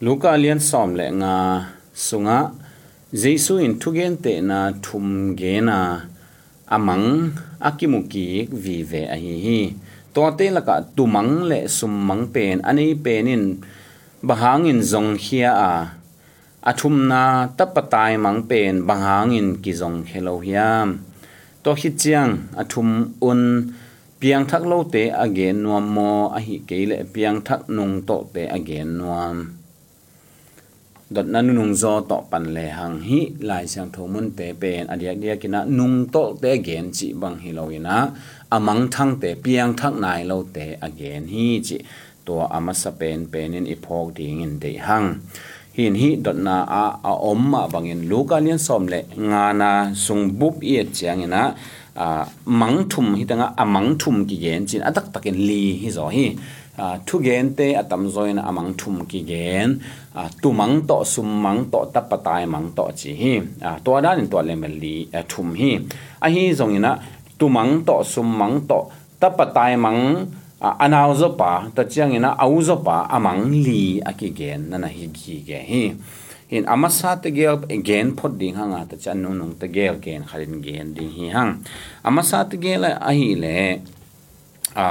luka lian som le nga sunga jesu in thugen te na thum ge na amang akimuki vi ve a hi hi to te la ka tumang le summang pen ani penin bahangin zong hia a athum na tapatai mang pen bahangin ki zong hello hiam to hi chiang athum un piang thak lo te again nuam mo a hi ke le piang thak nung to te again nuam dot na nung zo to pan le hang hi lai sang tho mun te pen adia dia kina nung to te again chi bang hi lo ina amang thang te piang thak nai lo te again hi chi to ama sa pen pen in ipok ding in de hang hin hi dot na a a om ma bangin luka lian som le nga na sung bup ye chiang ina a mang thum hi tanga a mang thum ki gen chin atak takin li hi zo hi a À, thu gen te atam à, zoin amang à, thum ki gen tu mang to sum mang to tapatai mang to chi hi. A to dan to lemel li thum hi. A hi zong ina tu mang to sum mang to tapatai mang anaw zo pa ta chiang ina au zo pa amang li aki gen na na hi gi ge hi. In amasa te gel again phot ding hanga ta chan nu nung te gel gen khalin gen ding hi hang amasa te gel a hi le a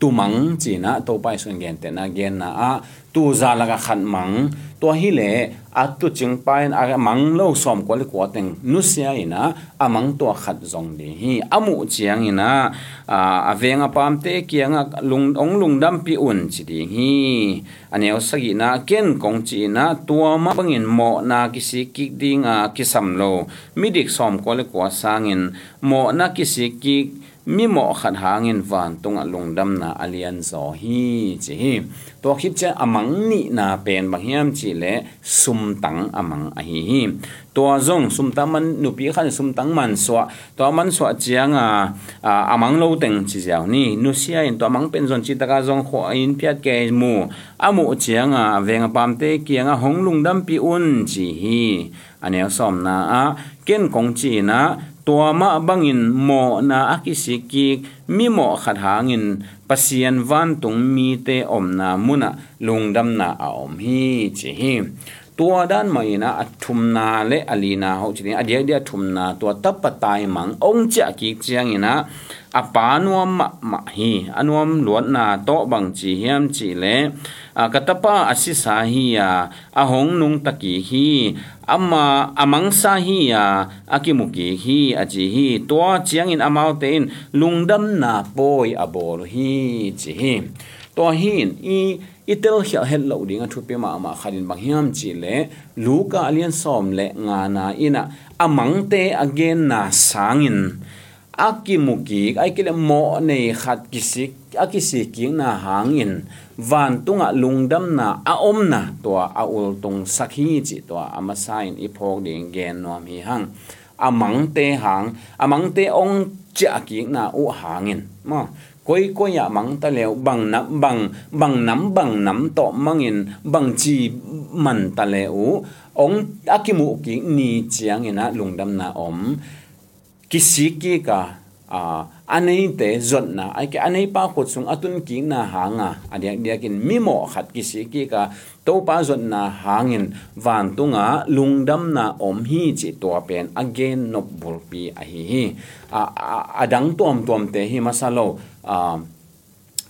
tumang chi na to pai sun gen te na gen na a tu za la ga khan mang. To hi le, a tu ching pai a mang lo som ko le ko teng. Nu sia ina a mang to khat zong de hi. Amu chiang ina a avenga pam te kianga lung, ong lung dam pi un chi di hi. Aneo sagi na, ken kong chi na, tua ma bangin mo na kisi ki ding a kisam lo. Midik som ko le ko sangin mo na kisi ki mi mo khat hangin van tung lungdam na alian zo hi chi hi. To khip cha amang ni na pen bang hiam chi le sum tang amang a hi hi. To zong sum tang man, nu pi khan sum tang man so to man so chiang a amang lo teng chi jaw ni. Nu sia in to amang pen zon chi ta ka zong kho in piat ke mu. Amu chiang a veng pam te kiang a hong lungdam pi un chi hi. Ane som na a, ken kong chi na ตัวมาบังอินโมนาอักิสิกิมีโมขัดหางินปัสยันวันตุงมีเตอมนามุนะลุงดำนาออมฮีจิฮิตัวด้านไม่นะอัทุมนาเลอลีนาเขาจริงอเดียเดียทุมนาตัวตับปตายมังองจะกิจยังนะอปานวมมะมะฮีอันวมลวดนาโตบังจีเฮียมจีเล a katapa asisa hi a ahong nung taki hi, ama, amang sa hi a akimuki hi, aji hi to chiang in amau te in lungdam na poi abol hi chi hi. To hin i itel hial hel lo ding a thu pe ma ma khalin bang hiam chi le, luka alien som le nga na ina, amang te again na sangin. Akimuki ai kile mo nei khat kisik akisi king na hangin van tunga lungdam na a om na to a ul tung sakhi chi to ama sign i phok ding gen nom hi hang amang te hang amang te ong cha ki na u hangin ma koi koi ya mang ta leo bang na bang bang nam bang nam to mangin bang chi man ta leo ong akimu ki ni chiang ina lungdam na om kisi ki ka a anei te zon na ai ke anei pa khot sung atun ki na hanga adia dia kin mimo khat ki si ki ka to pa zon na hangin van tunga lungdam na om hi chi to pen again no bul pi a hi hi a adang tom tom te hi masalo a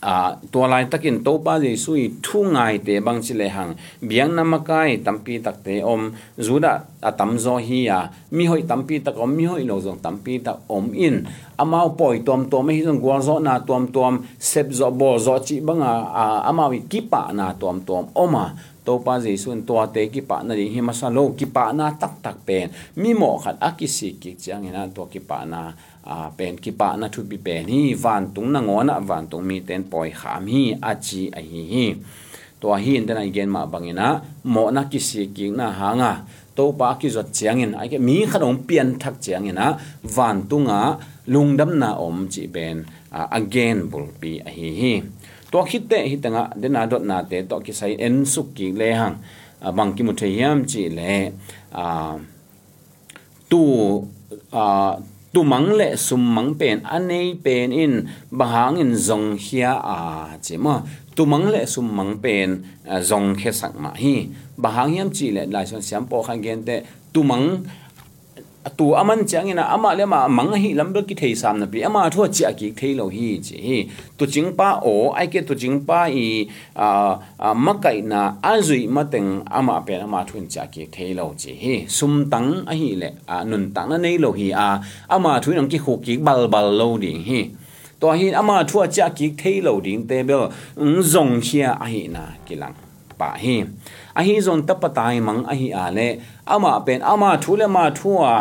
à tua lai takin to pa je sui thu ngai te bang chile hang. Biang namakai tampi tak te om. Zuda a tam zo hi ya mi hoi tampi tak om, mi hoi lo zong tampi tak om in. Amao poi tom tom hi zong gwa zo na tom tom sep zo bo zo chi bang a amao ki pa na tom tom oma to pa je sun to te ki pa na hi ma sa lo ki pa na tak tak pen mi mo khat akisi ki chang ina to ki pa na a pen ki pa na thu bi pen hi van tung na ngona van tung mi ten poi kham hi a chi a hi hi to hi in den again ma bangina mo na ki si ki na hanga to pa ki zot chiang in ai ke mi khadong pian thak chiang ina van tunga lungdam na om chi ben again bul pi a hi hi to khit te hi tanga den dena dot na te to ki sai en suk ki le hang bang ki mu the yam chi le a tu a tu mang le sum mang pen anei pen in bahang in zong hia a che ma tu mang le sum mang pen zong khe sak ma hi bahang yam chi le lai son siam po khan gen te tu mang tu aman chang ina ama le ma mang hi lamber ki thei sam na pi. Ama tho chi ki thei lo hi chi. Tu ching pa o, ai ke tu ching pa i, a ma kai na a zui ma teng ama pe ama thun cha ki thei lo chi. Hi sum tang a hi le, a, nun tang na nei lo hi, a, ama thu nang ki khu ki bal bal lo ding hi. To hi ama thua cha ki thei lo ding te bel zong hia a hi na ki lang. ပါဟင်အဟိဇွန်တပတိုင်းမန်အဟိအားလေအမအပင်အမထူလေမထူဟာ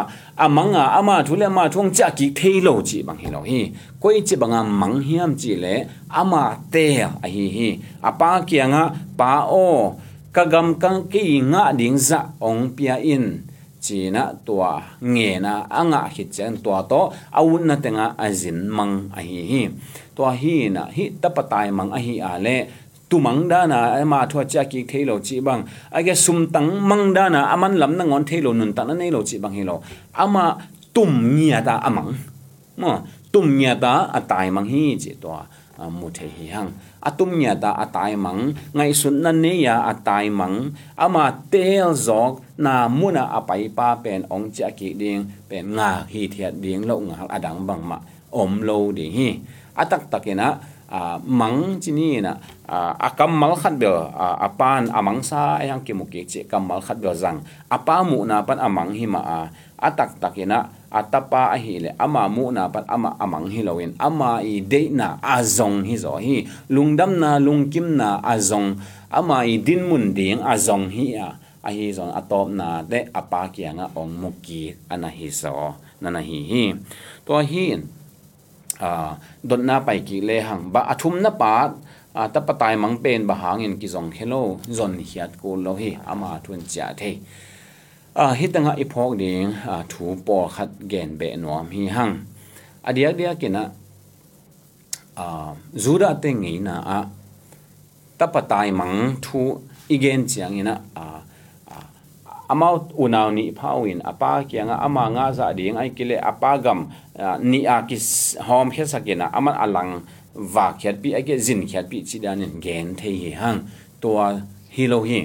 အမငါအမထူလေမထုံချကိသေးလို့ကြည့်မဟင်လို့ဟင်ကိုယ်ကြည့်ပငါမန်ဟျမ်ကြည့်လေအမတဲအဟိဟိအပါကငါပါအောကဂမ်ကန်ကိငါဒင်းဇာအောင်ပြအင်းချီနာတွာငေနာအငါခိချန်တွာတော့အဝနတငါအဇင်မန်အဟိဟိတွာဟိနာဟိတပတိုင်းမန်အဟိအားလေ tumang da na ma thua cha ki thelo chi bang. Age sum tang mang da na aman lam na ngon thelo nun ta na nei lo chi bang hilo ama tum nia da amang. Mo tum nia da atai mang hi chi to mu the hi hang. Atum nia da atai mang, ngai sun na ne ya atai mang. Ama tel zok na muna apai pa pen ong cha ki ding, pen nga hi thiat ding lo nga adang bang ma, om lo ding hi. Atak takena à mắng chỉ na à, à cầm mal khát bel à, à pan à sa ayang ki muki che cầm mal khát bel zang apa à, mu na pan amang hi ma a atak takina atapa a hi le ama mu na pan ama amang hi loin ama i de na azong hi zo hi lungdam na lungkim na azong ama i din mun ding azong hi a a hi zon atop na de apa kianga ong muki ana hi zo na na hi hi. To hin ดนนาไปกีเลหังบะอาทุมนปาอาตปตายมังเป็นบะหางเงินกิจงเฮโลจนเฮียดกูโลฮีอามาทุนจ่าเทอ่าฮิตังอีพอกเดิงอ่าถูปอขัดแกนเบนวมฮีหังอเดียกเดียกินะอ่าจูดาเตงไงนะอะตปตายมังทูอีเกนเจียงนะอ่า amau unau ni phawin apa kianga ama nga za ding ai kile apa gam ni a ki hom khe sakena aman alang va khyat pi age zin khyat pi chidanin gen the hi hang to hi lo hi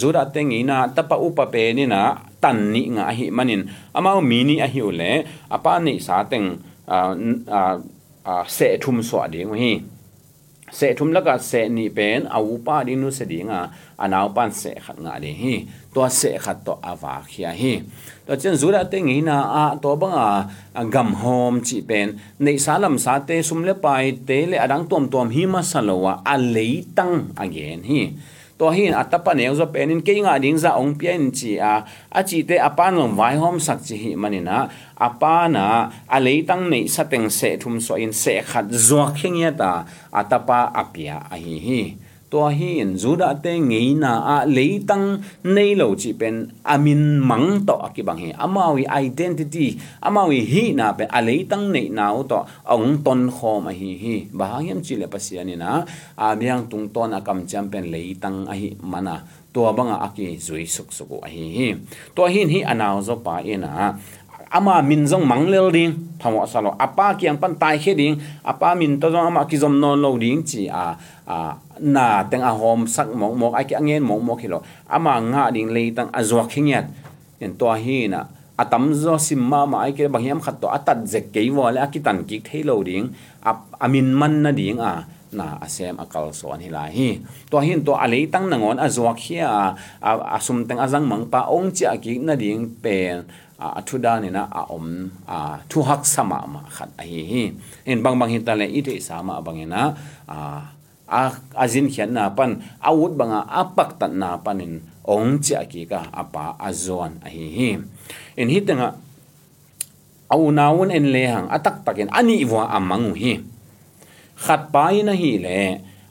zura tengi na tapa upa pe ni na tan ni nga hi manin amau mi ni a hi ule apa ni sa teng a a se thum so ding hi เสทุมละกะเสนี่เป็นอาป้าดินุเสดีงาอนาวปันเสขัดงาดีฮีตัวเสขัดตัวอาวาเขียฮีตัวเจนจุระเตงีนาอาตัวบังอากำโฮมจีเป็นในสาลัมสาเตสุมเลไปเตเลอดังตัวมตัวมฮิมาสลวะอเลตั้งอเกนฮี to hin atapa ne zo penin ke nga ding za ong pian chi a. A chi te apa ngom vai hom sak chi hi manina. Apa na a leitang nei sateng se thum so in se khat zo kheng ya ta atapa apia a hi hi ตัวหินจูดาเตงงีนาอะเลยตังในโลจิเป็นอามินมังต่อกิบังเฮอามาวิ identity อามาวิฮีนาเป็นอะเลยตังในนาวต่อองตนคอมาฮีฮีบางยามจิเลปัสยานี่นะอาเบียงตุงตอนอากำจำเป็นเลยตังอะฮีมานาตัวบังอากิจุยสุกสุกอะฮีฮีตัวหินฮีอนาวซอปาเอนะ ama min zong mang lel ding phamo salo apa kyang pan tai he ding, apa min to zong ama ki zom non lo ding chi, a a, na teng a hom sak mok mok a ki angen mok mok hilo ama nga ding le tang a zo khingyat en to hi na atam zo sim ma ma ai ke bangyam khat to atat zek ke wala akitan ki tan ki thei lo ding. A min man na ding a, na asem akal so an hila hi to hin to alei tang nangon a zuak hia a sum teng azang mang pa ong cha ki na ding pen a thu dan ina a om a thu hak sama ma khat. A hi hi. In bang bang hin ta le ite sama bang ina a a azin khian na pan, a wut banga a pak tan na pan in ong cha ki ka apa azon a hi hi. In hi tanga au naun en le hang atak takin ani wa amangu hi. Khat pa ina hi le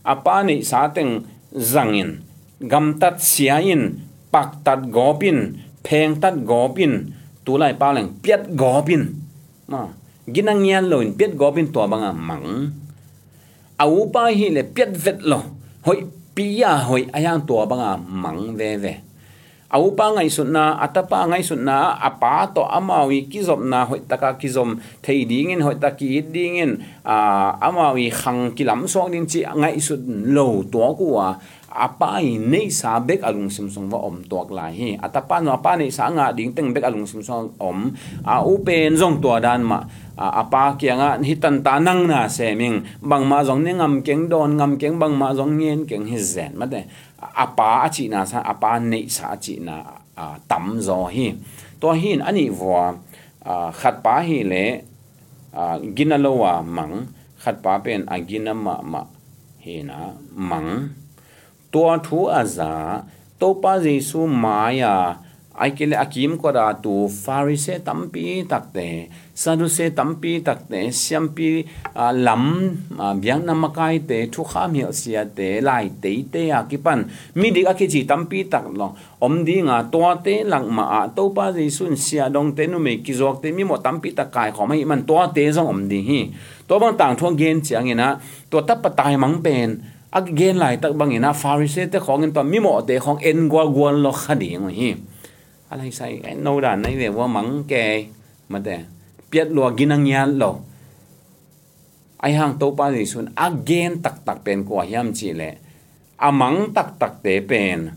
apa ni sa teng zangin gam tat siain pak tat gopin pheng tat gopin tu lai pa leng piet gopin ma ginang yan loin piet gopin to à, à, banga mang au pa hi le piet vet lo hội pia à, hoi ayang to à mắng, ve ve. Au ba ngày sun na atapa ngày sun na apa to amawi kizom na hoi taka kizom thei dingin hoi taki dingin a amawi khang kilam song din chi ngai sun lo to ku wa apa i nei sa bek alung sim song wa om tuak lai hi atapa no apa nei sa nga ding teng bek alung sim song om? A u pen zong tua dan ma. Apa kia nga hitan ta nang na se ming? Bang ma zong ne ngam keng don, ngam keng bang ma zong ngien keng hi zen ma de. Apa a chi na sa, apa nei sa chi na tam zo hi to hin ani vo khat pa hi le ginalowa mang. Khat pa pen a ginama ma hi na mang to thu aza to pa jesu maya ai akim ko tu farise tampi takte saduse tampi takte siampi lam biang namakai te thu kham hi sia te lai te te akipan. Mi dik akichi tampi tak lo om di nga to te lang ma a to pa ji sun sia dong te nu me ki jok te mi mo tampi tak kai kho mai man to te zong om di hi. To bang tang thong gen chiang ina to tap pa tai mang pen again lai tak bang ina pharise te khong in mi mimo te khong en gwa gwan lo khadi ngo hi. Alai sai ai no da nai ve wa mang ke ma de piet lo ginang yan lo ai hang to pa ni sun again tak tak pen ko hiam chi le amang tak tak te pen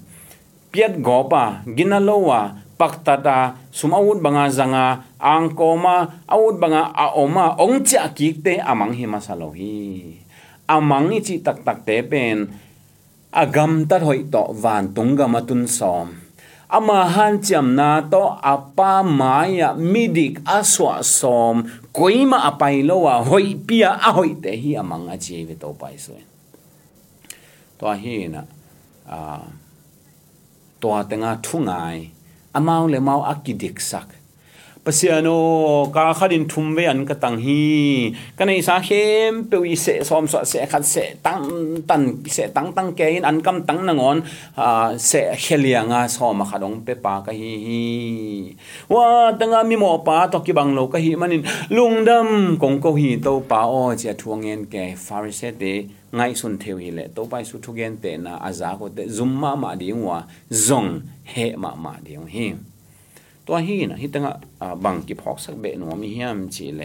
piet go pa ginalowa paktata sumawud banga zanga à, angkoma awud banga aoma ongcha à, kikte amang à hima salohi amang ichi tak tak te pen. Agam tar hoi to van tunga matun som. Ama han cham na to apa maya midik aswa som. Koima apai lowa hoi pia a hoi te hi amang achi ve to pai so to hi na, a to atenga thungai amau le mau akidik sak pasiano, ka khadin thumve an ka tang hi. Kana isa hem pe wi se som so se khat se tang tan, se tang tang ke in an kam tang nangon se helia nga so ma khadong pe pa ka hi hi. Wa tanga mi mo pa to ki bang lo ka hi manin. Lungdam kong ko hi to pa o che thuangen ke farise te ngai sun theu hi le. To pai su thugen te na aza ko te zumma ma diwa zong he ma ma diwa hi. ตัวฮีนะฮิตังอ่บังกิพอกสักเบนวมีเฮียมจีเล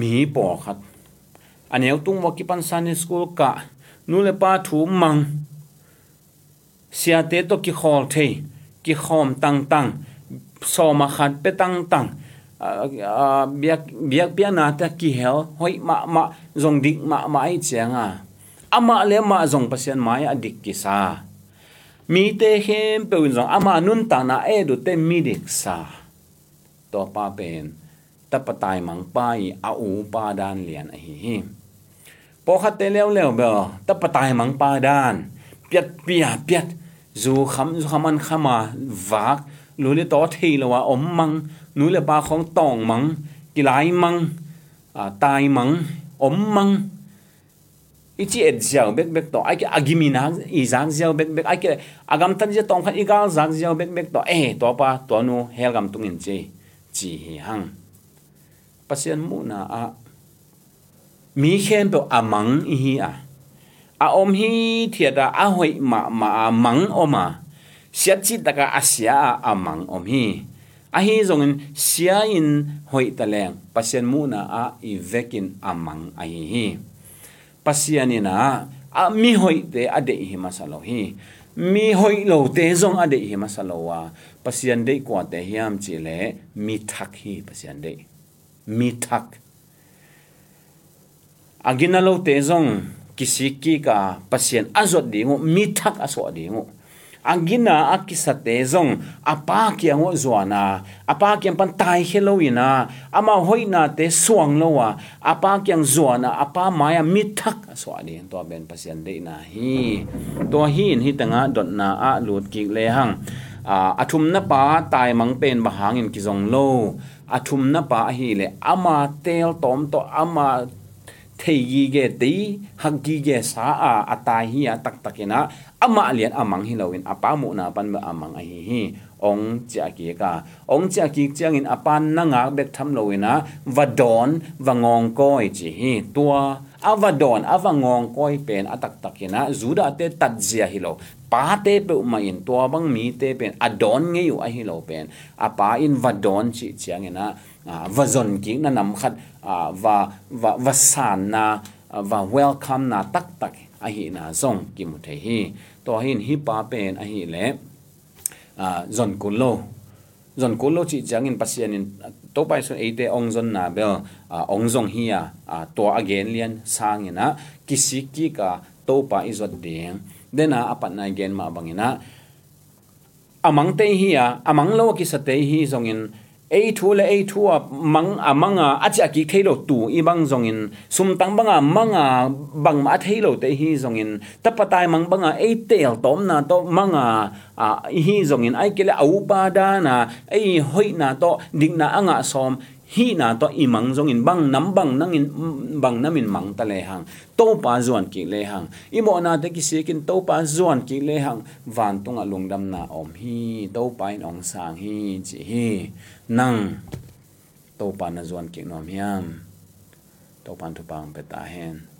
มีปอครับอันนี้ตุ้งว่ากิปันซันสกูลกะนูเลปาถูมังเสียเตตกิขอลเทกิขอมตังตังสอมาขัดเปตังตังเบียกเบียกเบียนาตะกิเฮลหอยมามาจงดิกมามาไอเจียงอ่ะอามาเลมาจงปัสยันมาอดิกกิซา mi te hem pe win zong ama nun ta na e du te mi dik sa to pa pen ta patai mang pa i a u pa dan lian a hi hi po khat te leo leo be ta patai mang pa dan piat pia piat zu kham zu khaman khama vak lu le to thei lo wa om mang nu le pa khong tong mang kilai mang tai mang om mang ichi et jiao bek bek to ai ke agimi na i zang jiao bek bek ai ke agam tan je tong khan i gal zang jiao bek bek to eh to pa to nu hel gam tung in che chi hi hang pasien mu na a mi khen to amang i hi a a om hi thia da a hoi ma ma mang oma sia chi ta ka asia a om hi a hi zong in sia in hoi ta leng pasien mu na a i vekin amang a hi hi pasianina a mi hoi te ade hi masalo hi mi hoi lo te zong ade hi masalo wa pasian de kwa te hiam chi le mi thak hi pasian de mi thak agina lo te zong kisiki ka pasian azot dingo mi thak aso dingo angina akisate zong apa ki ngo zuana apa ki pan tai heloina ama hoina te suang lowa apa kia zuana apa maya mithak so ani to ben pasian de na hi. To hin, hi tanga, dot na a, lut ki le hang. A, athum na pa, tai mang pen ba hangin ki zong lo. Athum na pa, hi le ama tel tom to ama thei gi ge ti hak gi ge sa a ta hi a tak takina ama lian amang hi loin apa mu na pan ma amang a hi hi. Ong cha ki ka ong cha ki chang in à apan na nga bek tham loina va don va ngong koi chi hi tua. À Avadon avangong à koi pen atak takina zuda te tadzia hilo pa te pe ma in tua bang mi te pen adon nge yu a hilo pen a pa in vadon chi chiang ina À, và vazon ki na nam khat à, và và và sàn na à, và welcome na tắc tắc. A hi na zong ki mu the hi. To hin hi pa pen, a hi le a zon kulo zon kulo chi chang in pasian in to pai so ate ong zon na be ong zong hi a to again lian sang ina kisi ki ka to pa izot ding dena apat na again ma bangina amang te hi a amang lo ki sa te hi zong in a thu le a thu a mang, a manga a cha ki thelo tu i bang zong in sum tang banga manga bang ma thelo te hi zong in tapatai mang banga a tel tom na to manga a hi zong in ai kele au pa da na, ai hoi na to ding na anga som, hi na to imang zong in bang nam bang nang in bang nam in mang ta le hang. To pa zuan ki le hang. Imo na te ki sekin to pa zuan ki le hang. Van tunga lungdam na om hi, to pa in ong sang hi, chi hi. Nang to pa na zuan ki nom hiam to pan tu pang pe ta hen